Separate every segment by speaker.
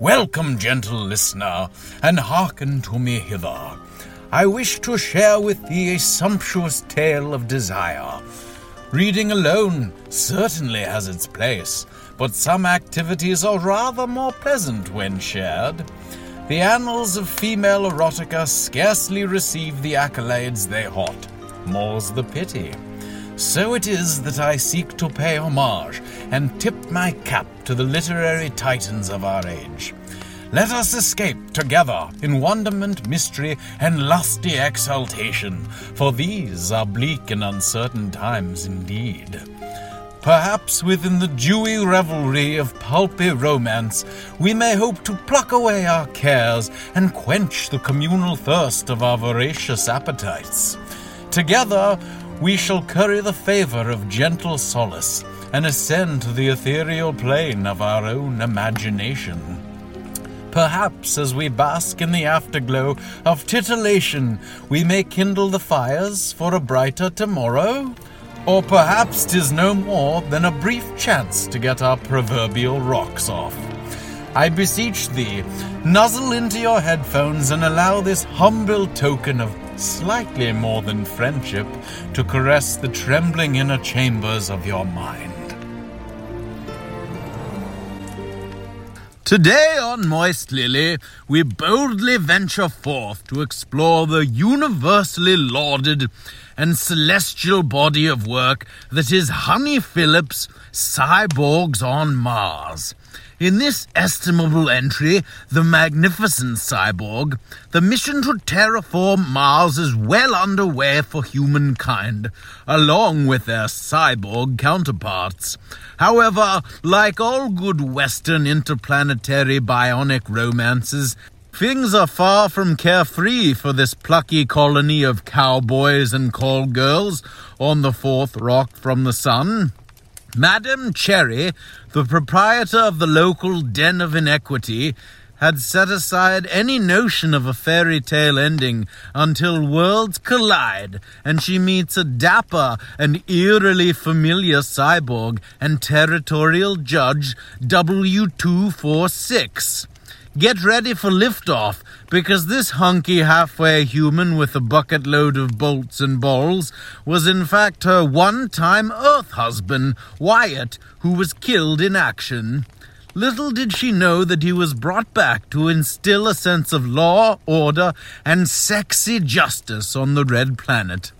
Speaker 1: Welcome, gentle listener, and hearken to me hither. I wish to share with thee a sumptuous tale of desire. Reading alone certainly has its place, but some activities are rather more pleasant when shared. The annals of female erotica scarcely receive the accolades they ought. More's the pity. So it is that I seek to pay homage and tip my cap to the literary titans of our age. Let us escape together in wonderment, mystery, and lusty exultation, for these are bleak and uncertain times indeed. Perhaps within the dewy revelry of pulpy romance, we may hope to pluck away our cares and quench the communal thirst of our voracious appetites. Together, we shall curry the favor of gentle solace and ascend to the ethereal plane of our own imagination. Perhaps as we bask in the afterglow of titillation, we may kindle the fires for a brighter tomorrow? Or perhaps 'tis no more than a brief chance to get our proverbial rocks off. I beseech thee, nuzzle into your headphones and allow this humble token of slightly more than friendship to caress the trembling inner chambers of your mind. Today on Moist Lily, we boldly venture forth to explore the universally lauded and celestial body of work that is Honey Phillips' Cyborgs on Mars. In this estimable entry, The Magnificent Cyborg, the mission to terraform Mars is well underway for humankind, along with their cyborg counterparts. However, like all good Western interplanetary bionic romances, Things are far from carefree for this plucky colony of cowboys and call girls on the fourth rock from the sun. Madame Cherry, the proprietor of the local Den of Inequity, had set aside any notion of a fairy tale ending until worlds collide and she meets a dapper and eerily familiar cyborg and territorial judge W246. Get ready for liftoff, because this hunky halfway human with a bucket load of bolts and balls was in fact her one time Earth husband, Wyatt, who was killed in action. Little did she know that he was brought back to instill a sense of law, order, and sexy justice on the Red Planet.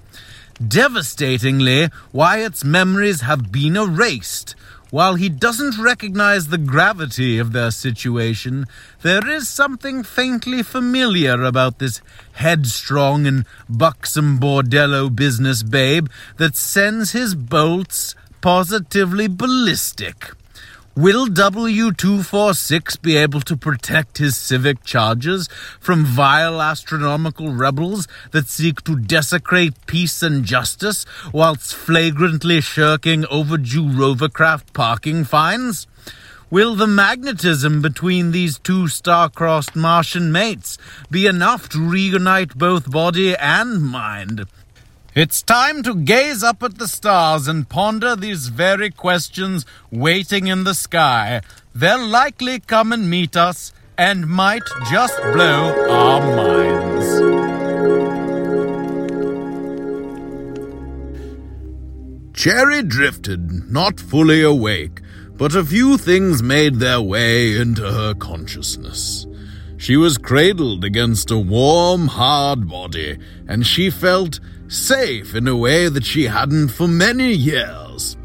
Speaker 1: Devastatingly, Wyatt's memories have been erased. While he doesn't recognize the gravity of their situation, there is something faintly familiar about this headstrong and buxom bordello business babe that sends his bolts positively ballistic. Will W246 be able to protect his civic charges from vile astronomical rebels that seek to desecrate peace and justice whilst flagrantly shirking overdue rovercraft parking fines? Will the magnetism between these two star-crossed Martian mates be enough to reunite both body and mind? It's time to gaze up at the stars and ponder these very questions waiting in the sky. They'll likely come and meet us and might just blow our minds.
Speaker 2: Cherry drifted, not fully awake, but a few things made their way into her consciousness. She was cradled against a warm, hard body, and she felt safe in a way that she hadn't for many years.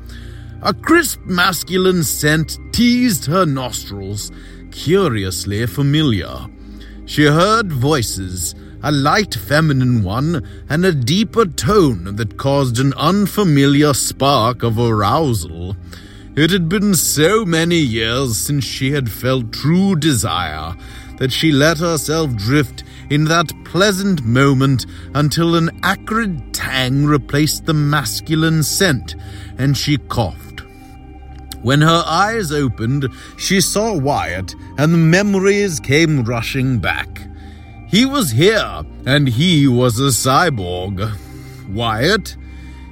Speaker 2: A crisp masculine scent teased her nostrils, curiously familiar. She heard voices, a light feminine one, and a deeper tone that caused an unfamiliar spark of arousal. It had been so many years since she had felt true desire that she let herself drift in that pleasant moment until an acrid tang replaced the masculine scent, and she coughed. When her eyes opened, she saw Wyatt, and the memories came rushing back. He was here, and he was a cyborg. Wyatt?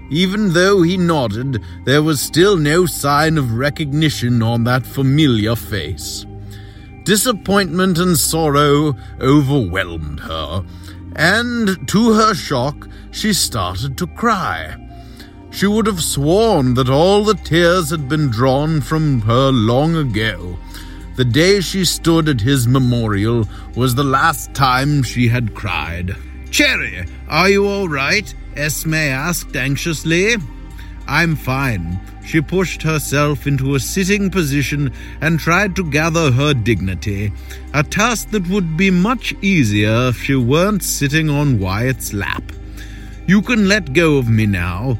Speaker 2: Even though he nodded, there was still no sign of recognition on that familiar face. Disappointment and sorrow overwhelmed her, and to her shock, she started to cry. She would have sworn that all the tears had been drawn from her long ago. The day she stood at his memorial was the last time she had cried. Cherry, are you all right? Esme asked anxiously. I'm fine. She pushed herself into a sitting position and tried to gather her dignity, a task that would be much easier if she weren't sitting on Wyatt's lap. You can let go of me now.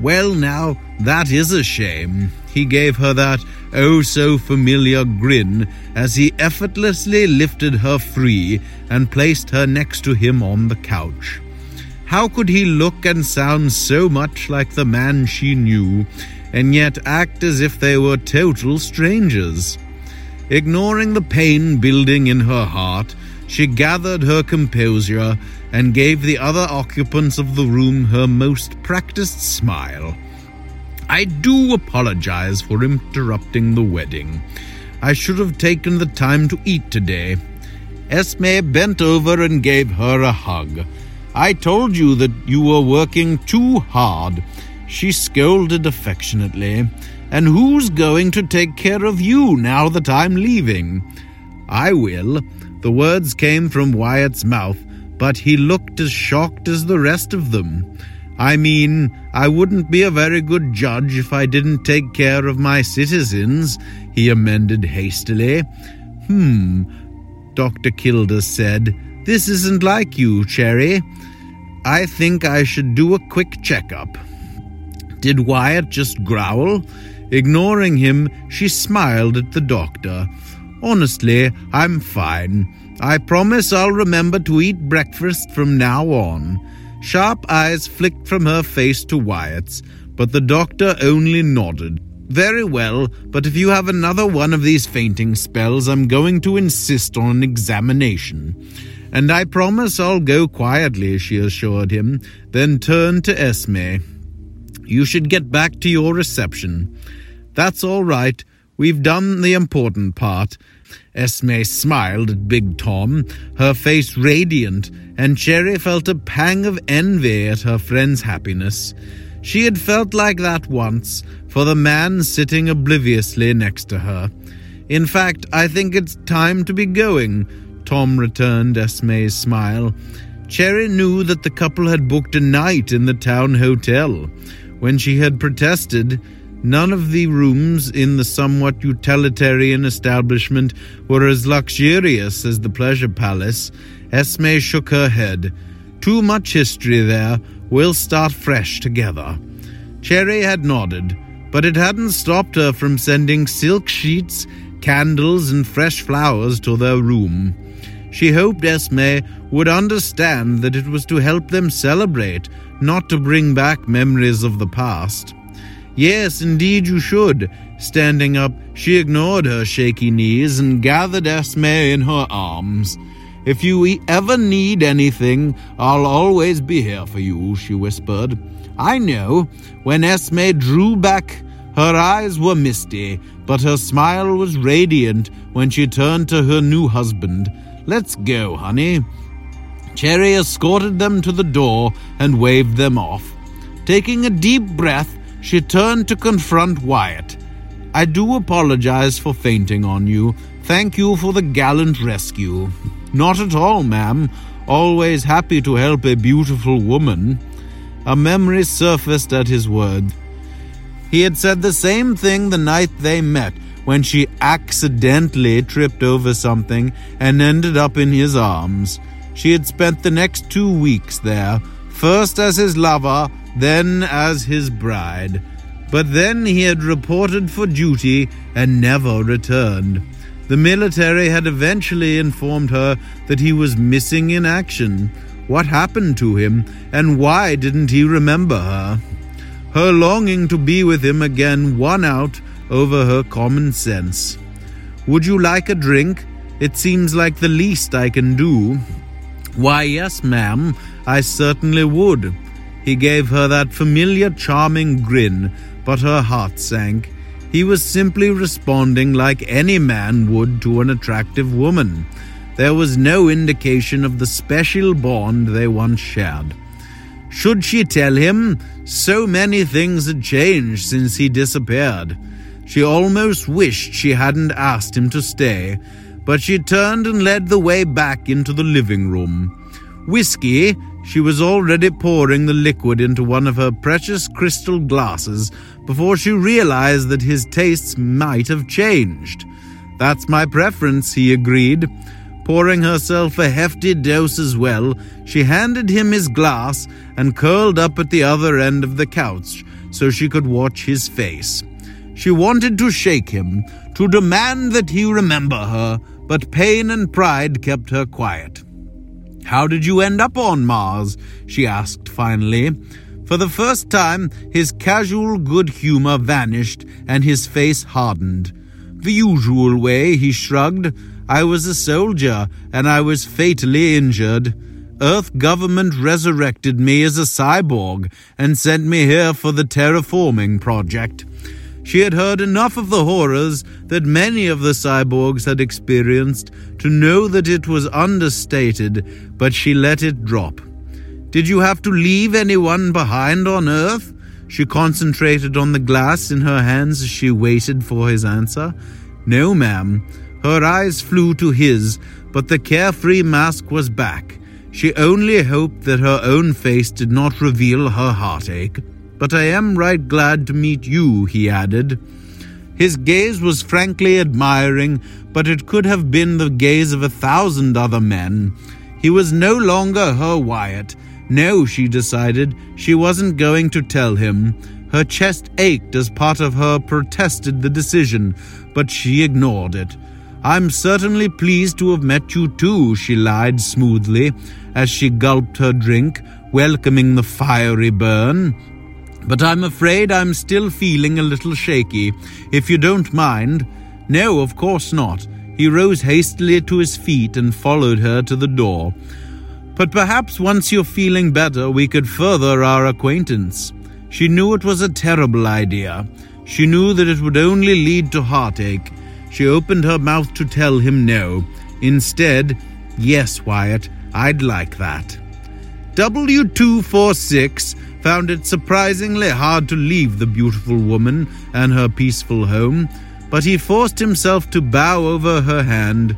Speaker 2: Well, now, that is a shame. He gave her that oh so familiar grin as he effortlessly lifted her free and placed her next to him on the couch. How could he look and sound so much like the man she knew, and yet act as if they were total strangers? Ignoring the pain building in her heart, she gathered her composure and gave the other occupants of the room her most practiced smile. I do apologize for interrupting the wedding. I should have taken the time to eat today. Esme bent over and gave her a hug. I told you that you were working too hard. She scolded affectionately. And who's going to take care of you now that I'm leaving? I will. The words came from Wyatt's mouth, but he looked as shocked as the rest of them. I mean, I wouldn't be a very good judge if I didn't take care of my citizens, he amended hastily. Hmm, Dr. Kilder said. This isn't like you, Cherry. I think I should do a quick checkup. Did Wyatt just growl? Ignoring him, she smiled at the doctor. Honestly, I'm fine. I promise I'll remember to eat breakfast from now on. Sharp eyes flicked from her face to Wyatt's, but the doctor only nodded. Very well, but if you have another one of these fainting spells, I'm going to insist on an examination. And I promise I'll go quietly, she assured him, then turned to Esme. You should get back to your reception. That's all right. We've done the important part. Esme smiled at Big Tom, her face radiant, and Cherry felt a pang of envy at her friend's happiness. She had felt like that once, for the man sitting obliviously next to her. In fact, I think it's time to be going, Tom returned Esme's smile. Cherry knew that the couple had booked a night in the town hotel. When she had protested, None of the rooms in the somewhat utilitarian establishment were as luxurious as the pleasure palace. Esme shook her head. Too much history there. We'll start fresh together. Cherry had nodded, but it hadn't stopped her from sending silk sheets, candles, and fresh flowers to their room. She hoped Esme would understand that it was to help them celebrate, not to bring back memories of the past. Yes, indeed you should. Standing up, she ignored her shaky knees and gathered Esme in her arms. If you ever need anything, I'll always be here for you, she whispered. I know. When Esme drew back, her eyes were misty, but her smile was radiant when she turned to her new husband. Let's go, honey. Cherry escorted them to the door and waved them off. Taking a deep breath, she turned to confront Wyatt. I do apologize for fainting on you. Thank you for the gallant rescue. Not at all, ma'am. Always happy to help a beautiful woman. A memory surfaced at his words. He had said the same thing the night they met, when she accidentally tripped over something and ended up in his arms. She had spent the next two weeks there, first as his lover, then as his bride. But then he had reported for duty and never returned. The military had eventually informed her that he was missing in action. What happened to him, and why didn't he remember her? Her longing to be with him again won out over her common sense. Would you like a drink? It seems like the least I can do. Why, yes, ma'am, I certainly would. He gave her that familiar, charming grin, but her heart sank. He was simply responding like any man would to an attractive woman. There was no indication of the special bond they once shared. Should she tell him? So many things had changed since he disappeared. She almost wished she hadn't asked him to stay, but she turned and led the way back into the living room. Whiskey, she was already pouring the liquid into one of her precious crystal glasses before she realized that his tastes might have changed. That's my preference, he agreed. Pouring herself a hefty dose as well, she handed him his glass and curled up at the other end of the couch so she could watch his face. She wanted to shake him, to demand that he remember her, but pain and pride kept her quiet. How did you end up on Mars? she asked finally. For the first time, his casual good humor vanished and his face hardened. The usual way, he shrugged. I was a soldier, and I was fatally injured. Earth government resurrected me as a cyborg and sent me here for the terraforming project. She had heard enough of the horrors that many of the cyborgs had experienced to know that it was understated, but she let it drop. Did you have to leave anyone behind on Earth? She concentrated on the glass in her hands as she waited for his answer. No, ma'am. Her eyes flew to his, but the carefree mask was back. She only hoped that her own face did not reveal her heartache. But I am right glad to meet you, he added. His gaze was frankly admiring, but it could have been the gaze of a thousand other men. He was no longer her Wyatt. No, she decided, she wasn't going to tell him. Her chest ached as part of her protested the decision, but she ignored it. I'm certainly pleased to have met you too, she lied smoothly as she gulped her drink, welcoming the fiery burn. But I'm afraid I'm still feeling a little shaky, if you don't mind. No, of course not. He rose hastily to his feet and followed her to the door. But perhaps once you're feeling better, we could further our acquaintance. She knew it was a terrible idea. She knew that it would only lead to heartache. She opened her mouth to tell him no. Instead, yes, Wyatt, I'd like that. W246 found it surprisingly hard to leave the beautiful woman and her peaceful home, but he forced himself to bow over her hand.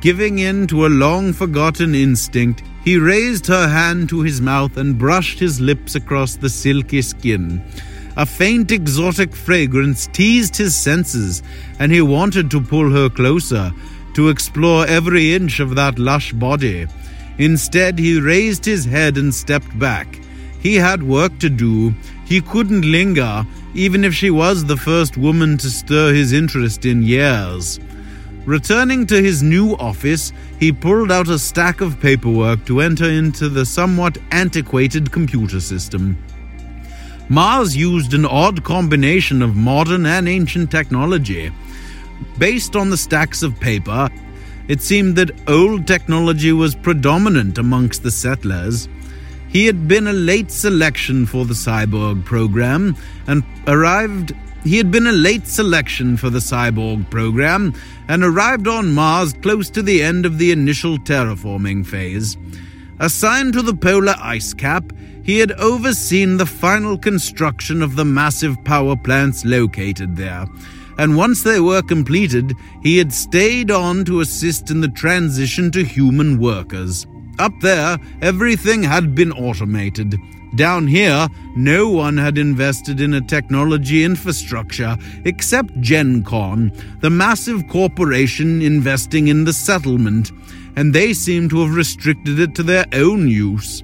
Speaker 2: Giving in to a long forgotten instinct, he raised her hand to his mouth and brushed his lips across the silky skin. A faint exotic fragrance teased his senses, and he wanted to pull her closer, to explore every inch of that lush body. Instead, he raised his head and stepped back. He had work to do. He couldn't linger, even if she was the first woman to stir his interest in years. Returning to his new office, he pulled out a stack of paperwork to enter into the somewhat antiquated computer system. Mars used an odd combination of modern and ancient technology. Based on the stacks of paper, it seemed that old technology was predominant amongst the settlers. He had been a late selection for the cyborg program and arrived he had been a late selection for the cyborg program and arrived on Mars close to the end of the initial terraforming phase. Assigned to the polar ice cap, he had overseen the final construction of the massive power plants located there, and once they were completed, he had stayed on to assist in the transition to human workers. Up there, everything had been automated. Down here, no one had invested in a technology infrastructure except GenCon, the massive corporation investing in the settlement, and they seemed to have restricted it to their own use.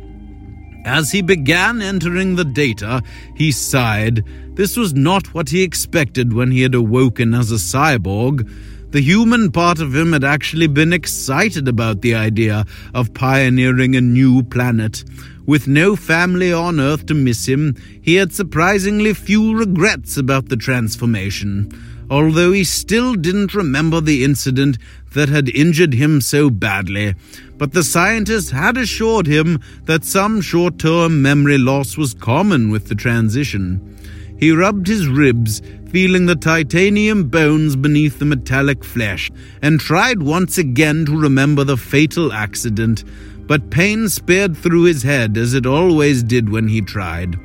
Speaker 2: As he began entering the data, he sighed. This was not what he expected when he had awoken as a cyborg. The human part of him had actually been excited about the idea of pioneering a new planet. With no family on Earth to miss him, he had surprisingly few regrets about the transformation, although he still didn't remember the incident that had injured him so badly. But the scientist had assured him that some short term memory loss was common with the transition. He rubbed his ribs, feeling the titanium bones beneath the metallic flesh, and tried once again to remember the fatal accident, but pain speared through his head as it always did when he tried.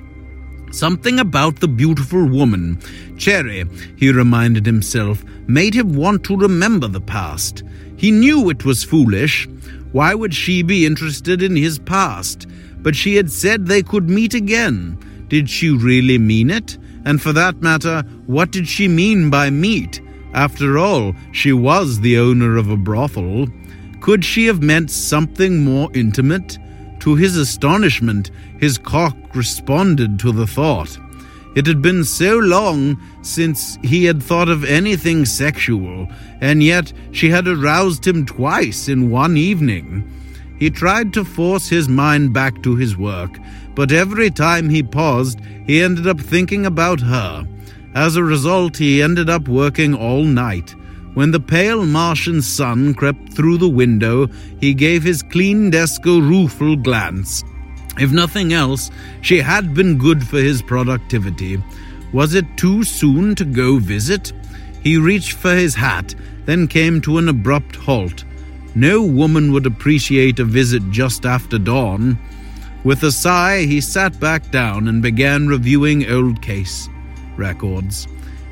Speaker 2: Something about the beautiful woman, Cherry, he reminded himself, made him want to remember the past. He knew it was foolish. Why would she be interested in his past? But she had said they could meet again. Did she really mean it? And for that matter, what did she mean by meet? After all, she was the owner of a brothel. Could she have meant something more intimate? To his astonishment, his cock responded to the thought. It had been so long since he had thought of anything sexual, and yet she had aroused him twice in one evening. He tried to force his mind back to his work, but every time he paused, he ended up thinking about her. As a result, he ended up working all night. When the pale Martian sun crept through the window, he gave his clean desk a rueful glance. If nothing else, she had been good for his productivity. Was it too soon to go visit? He reached for his hat, then came to an abrupt halt. No woman would appreciate a visit just after dawn. With a sigh, he sat back down and began reviewing old case records.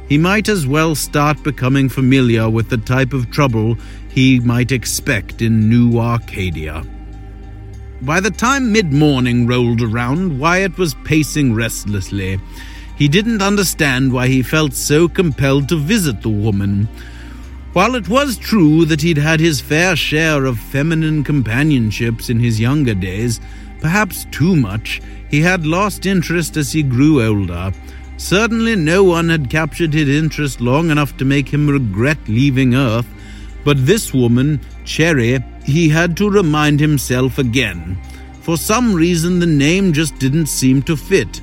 Speaker 2: He might as well start becoming familiar with the type of trouble he might expect in New Arcadia. By the time mid morning rolled around, Wyatt was pacing restlessly. He didn't understand why he felt so compelled to visit the woman. While it was true that he'd had his fair share of feminine companionships in his younger days, perhaps too much, he had lost interest as he grew older. Certainly no one had captured his interest long enough to make him regret leaving Earth, but this woman, Cherry, he had to remind himself again. For some reason, the name just didn't seem to fit.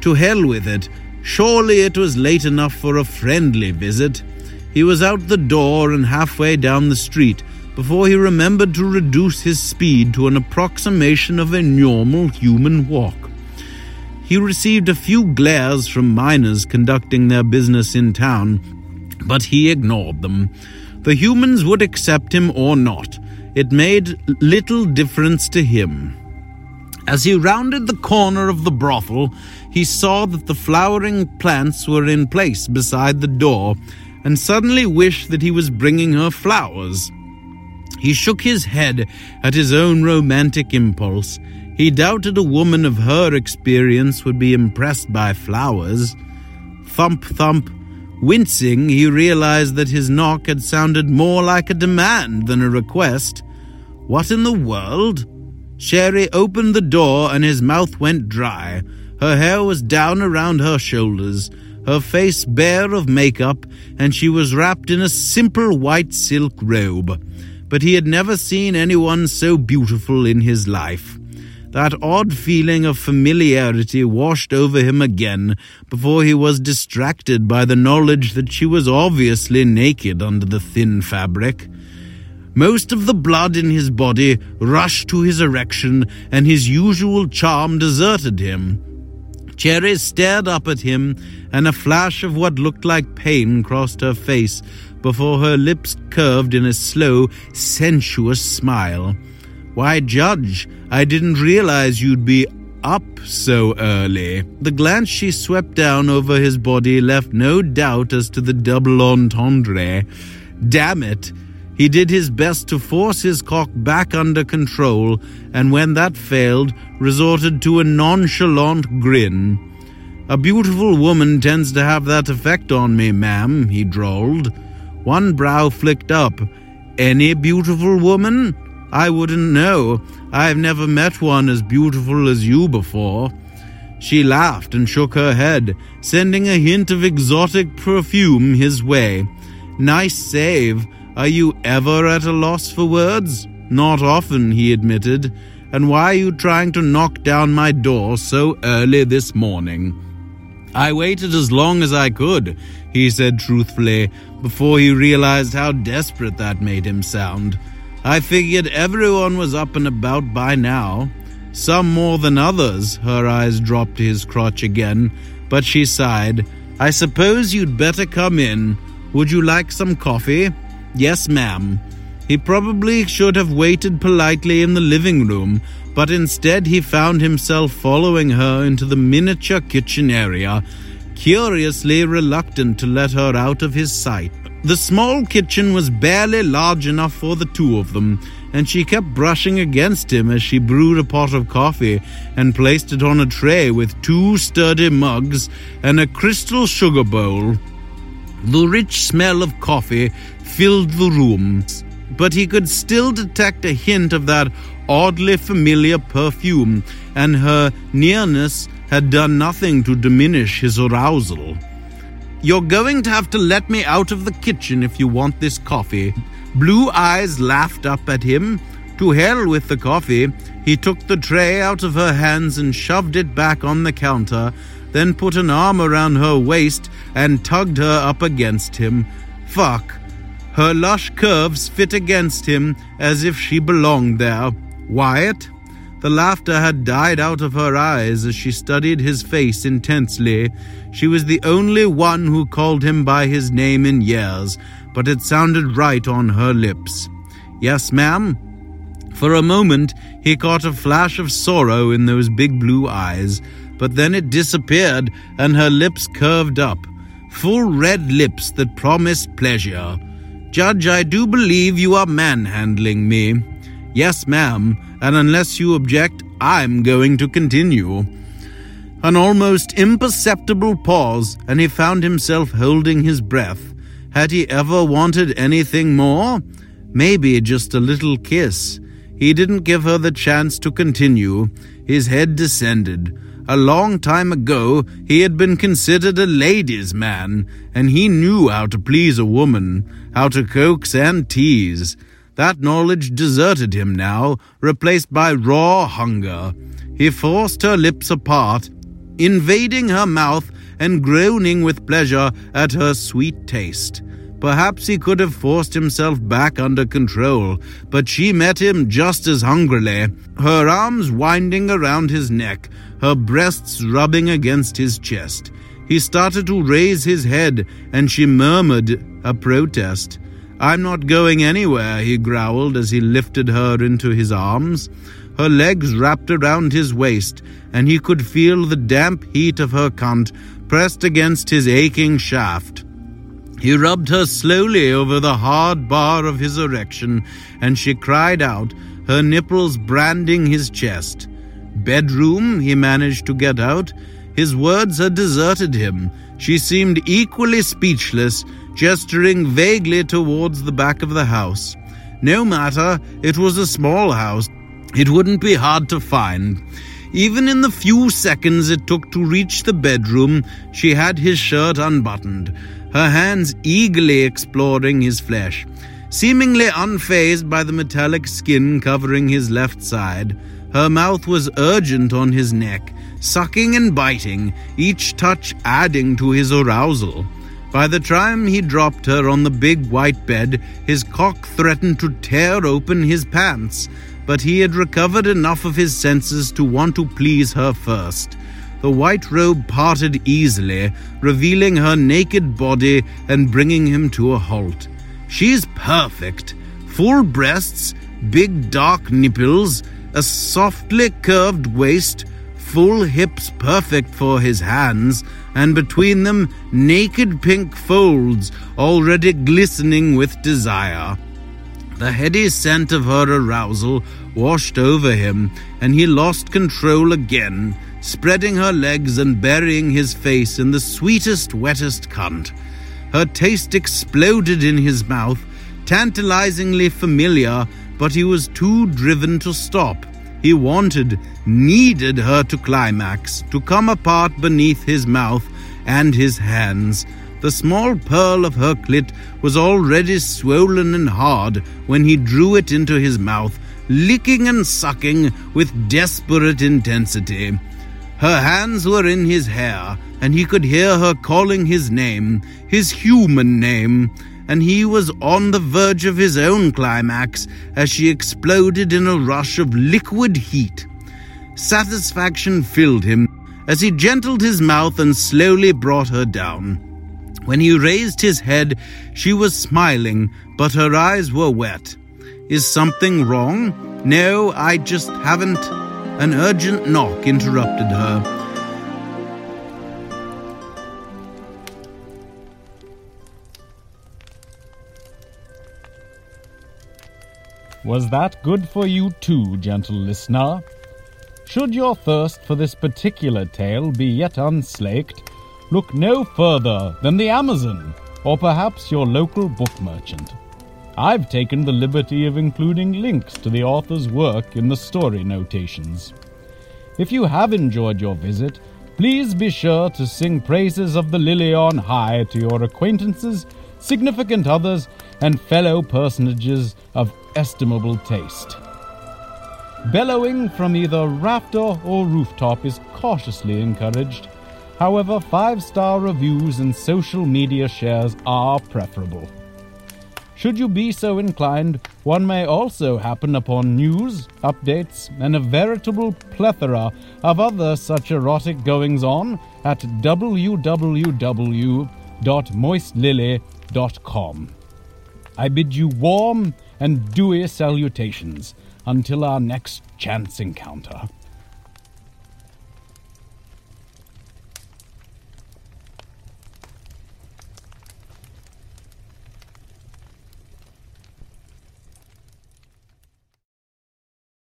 Speaker 2: To hell with it. Surely it was late enough for a friendly visit. He was out the door and halfway down the street before he remembered to reduce his speed to an approximation of a normal human walk. He received a few glares from miners conducting their business in town, but he ignored them. The humans would accept him or not. It made little difference to him. As he rounded the corner of the brothel, he saw that the flowering plants were in place beside the door, and suddenly wished that he was bringing her flowers. He shook his head at his own romantic impulse. He doubted a woman of her experience would be impressed by flowers. Thump, thump. Wincing, he realized that his knock had sounded more like a demand than a request. What in the world? Cherry opened the door and his mouth went dry. Her hair was down around her shoulders, her face bare of makeup, and she was wrapped in a simple white silk robe. But he had never seen anyone so beautiful in his life. That odd feeling of familiarity washed over him again before he was distracted by the knowledge that she was obviously naked under the thin fabric. Most of the blood in his body rushed to his erection, and his usual charm deserted him. Cherry stared up at him, and a flash of what looked like pain crossed her face before her lips curved in a slow, sensuous smile. Why, Judge, I didn't realize you'd be up so early. The glance she swept down over his body left no doubt as to the double entendre. Damn it! He did his best to force his cock back under control, and when that failed, resorted to a nonchalant grin. A beautiful woman tends to have that effect on me, ma'am, he drawled. One brow flicked up. Any beautiful woman? I wouldn't know. I've never met one as beautiful as you before. She laughed and shook her head, sending a hint of exotic perfume his way. Nice save. Are you ever at a loss for words? Not often, he admitted. And why are you trying to knock down my door so early this morning? I waited as long as I could, he said truthfully, before he realized how desperate that made him sound. I figured everyone was up and about by now. Some more than others, her eyes dropped to his crotch again,
Speaker 3: but she sighed. I suppose you'd better come in. Would you like some coffee? Yes, ma'am. He probably should have waited politely in the living room, but instead he found himself following her into the miniature kitchen area, curiously reluctant to let her out of his sight. The small kitchen was barely large enough for the two of them, and she kept brushing against him as she brewed a pot of coffee and placed it on a tray with two sturdy mugs and a crystal sugar bowl. The rich smell of coffee filled the room, but he could still detect a hint of that oddly familiar perfume, and her nearness had done nothing to diminish his arousal. You're going to have to let me out of the kitchen if you want this coffee. Blue Eyes laughed up at him. To hell with the coffee. He took the tray out of her hands and shoved it back on the counter, then put an arm around her waist and tugged her up against him. Fuck. Her lush curves fit against him as if she belonged there. Wyatt? The laughter had died out of her eyes as she studied his face intensely. She was the only one who called him by his name in years, but it sounded right on her lips. Yes, ma'am? For a moment, he caught a flash of sorrow in those big blue eyes, but then it disappeared and her lips curved up, full red lips that promised pleasure. Judge, I do believe you are manhandling me. Yes, ma'am, and unless you object, I'm going to continue. An almost imperceptible pause, and he found himself holding his breath. Had he ever wanted anything more? Maybe just a little kiss. He didn't give her the chance to continue. His head descended. A long time ago, he had been considered a ladies' man, and he knew how to please a woman, how to coax and tease. That knowledge deserted him now, replaced by raw hunger. He forced her lips apart, invading her mouth and groaning with pleasure at her sweet taste. Perhaps he could have forced himself back under control, but she met him just as hungrily, her arms winding around his neck, her breasts rubbing against his chest. He started to raise his head, and she murmured a protest. I'm not going anywhere, he growled as he lifted her into his arms. Her legs wrapped around his waist, and he could feel the damp heat of her cunt pressed against his aching shaft. He rubbed her slowly over the hard bar of his erection, and she cried out, her nipples branding his chest. Bedroom, he managed to get out. His words had deserted him. She seemed equally speechless, gesturing vaguely towards the back of the house. No matter, it was a small house. It wouldn't be hard to find. Even in the few seconds it took to reach the bedroom, she had his shirt unbuttoned, her hands eagerly exploring his flesh. Seemingly unfazed by the metallic skin covering his left side, her mouth was urgent on his neck, sucking and biting, each touch adding to his arousal. By the time he dropped her on the big white bed, his cock threatened to tear open his pants, but he had recovered enough of his senses to want to please her first. The white robe parted easily, revealing her naked body and bringing him to a halt. She's perfect. Full breasts, big dark nipples, a softly curved waist, full hips perfect for his hands, and between them naked pink folds already glistening with desire. The heady scent of her arousal washed over him, and he lost control again, spreading her legs and burying his face in the sweetest, wettest cunt. Her taste exploded in his mouth, tantalizingly familiar, but he was too driven to stop. He wanted, needed her to climax, to come apart beneath his mouth and his hands. The small pearl of her clit was already swollen and hard when he drew it into his mouth, licking and sucking with desperate intensity. Her hands were in his hair, and he could hear her calling his name, his human name, and he was on the verge of his own climax as she exploded in a rush of liquid heat. Satisfaction filled him, as he gentled his mouth and slowly brought her down. When he raised his head, she was smiling, but her eyes were wet. Is something wrong? No, I just haven't. An urgent knock interrupted her.
Speaker 4: Was that good for you too, gentle listener? Should your thirst for this particular tale be yet unslaked, look no further than the Amazon, or perhaps your local book merchant. I've taken the liberty of including links to the author's work in the story notations. If you have enjoyed your visit, please be sure to sing praises of the lily on high to your acquaintances, significant others, and fellow personages of estimable taste. Bellowing from either rafter or rooftop is cautiously encouraged. However, five star reviews and social media shares are preferable. Should you be so inclined, one may also happen upon news, updates, and a veritable plethora of other such erotic goings on at www.moistlily.com. I bid you warm and dewy salutations until our next chance encounter.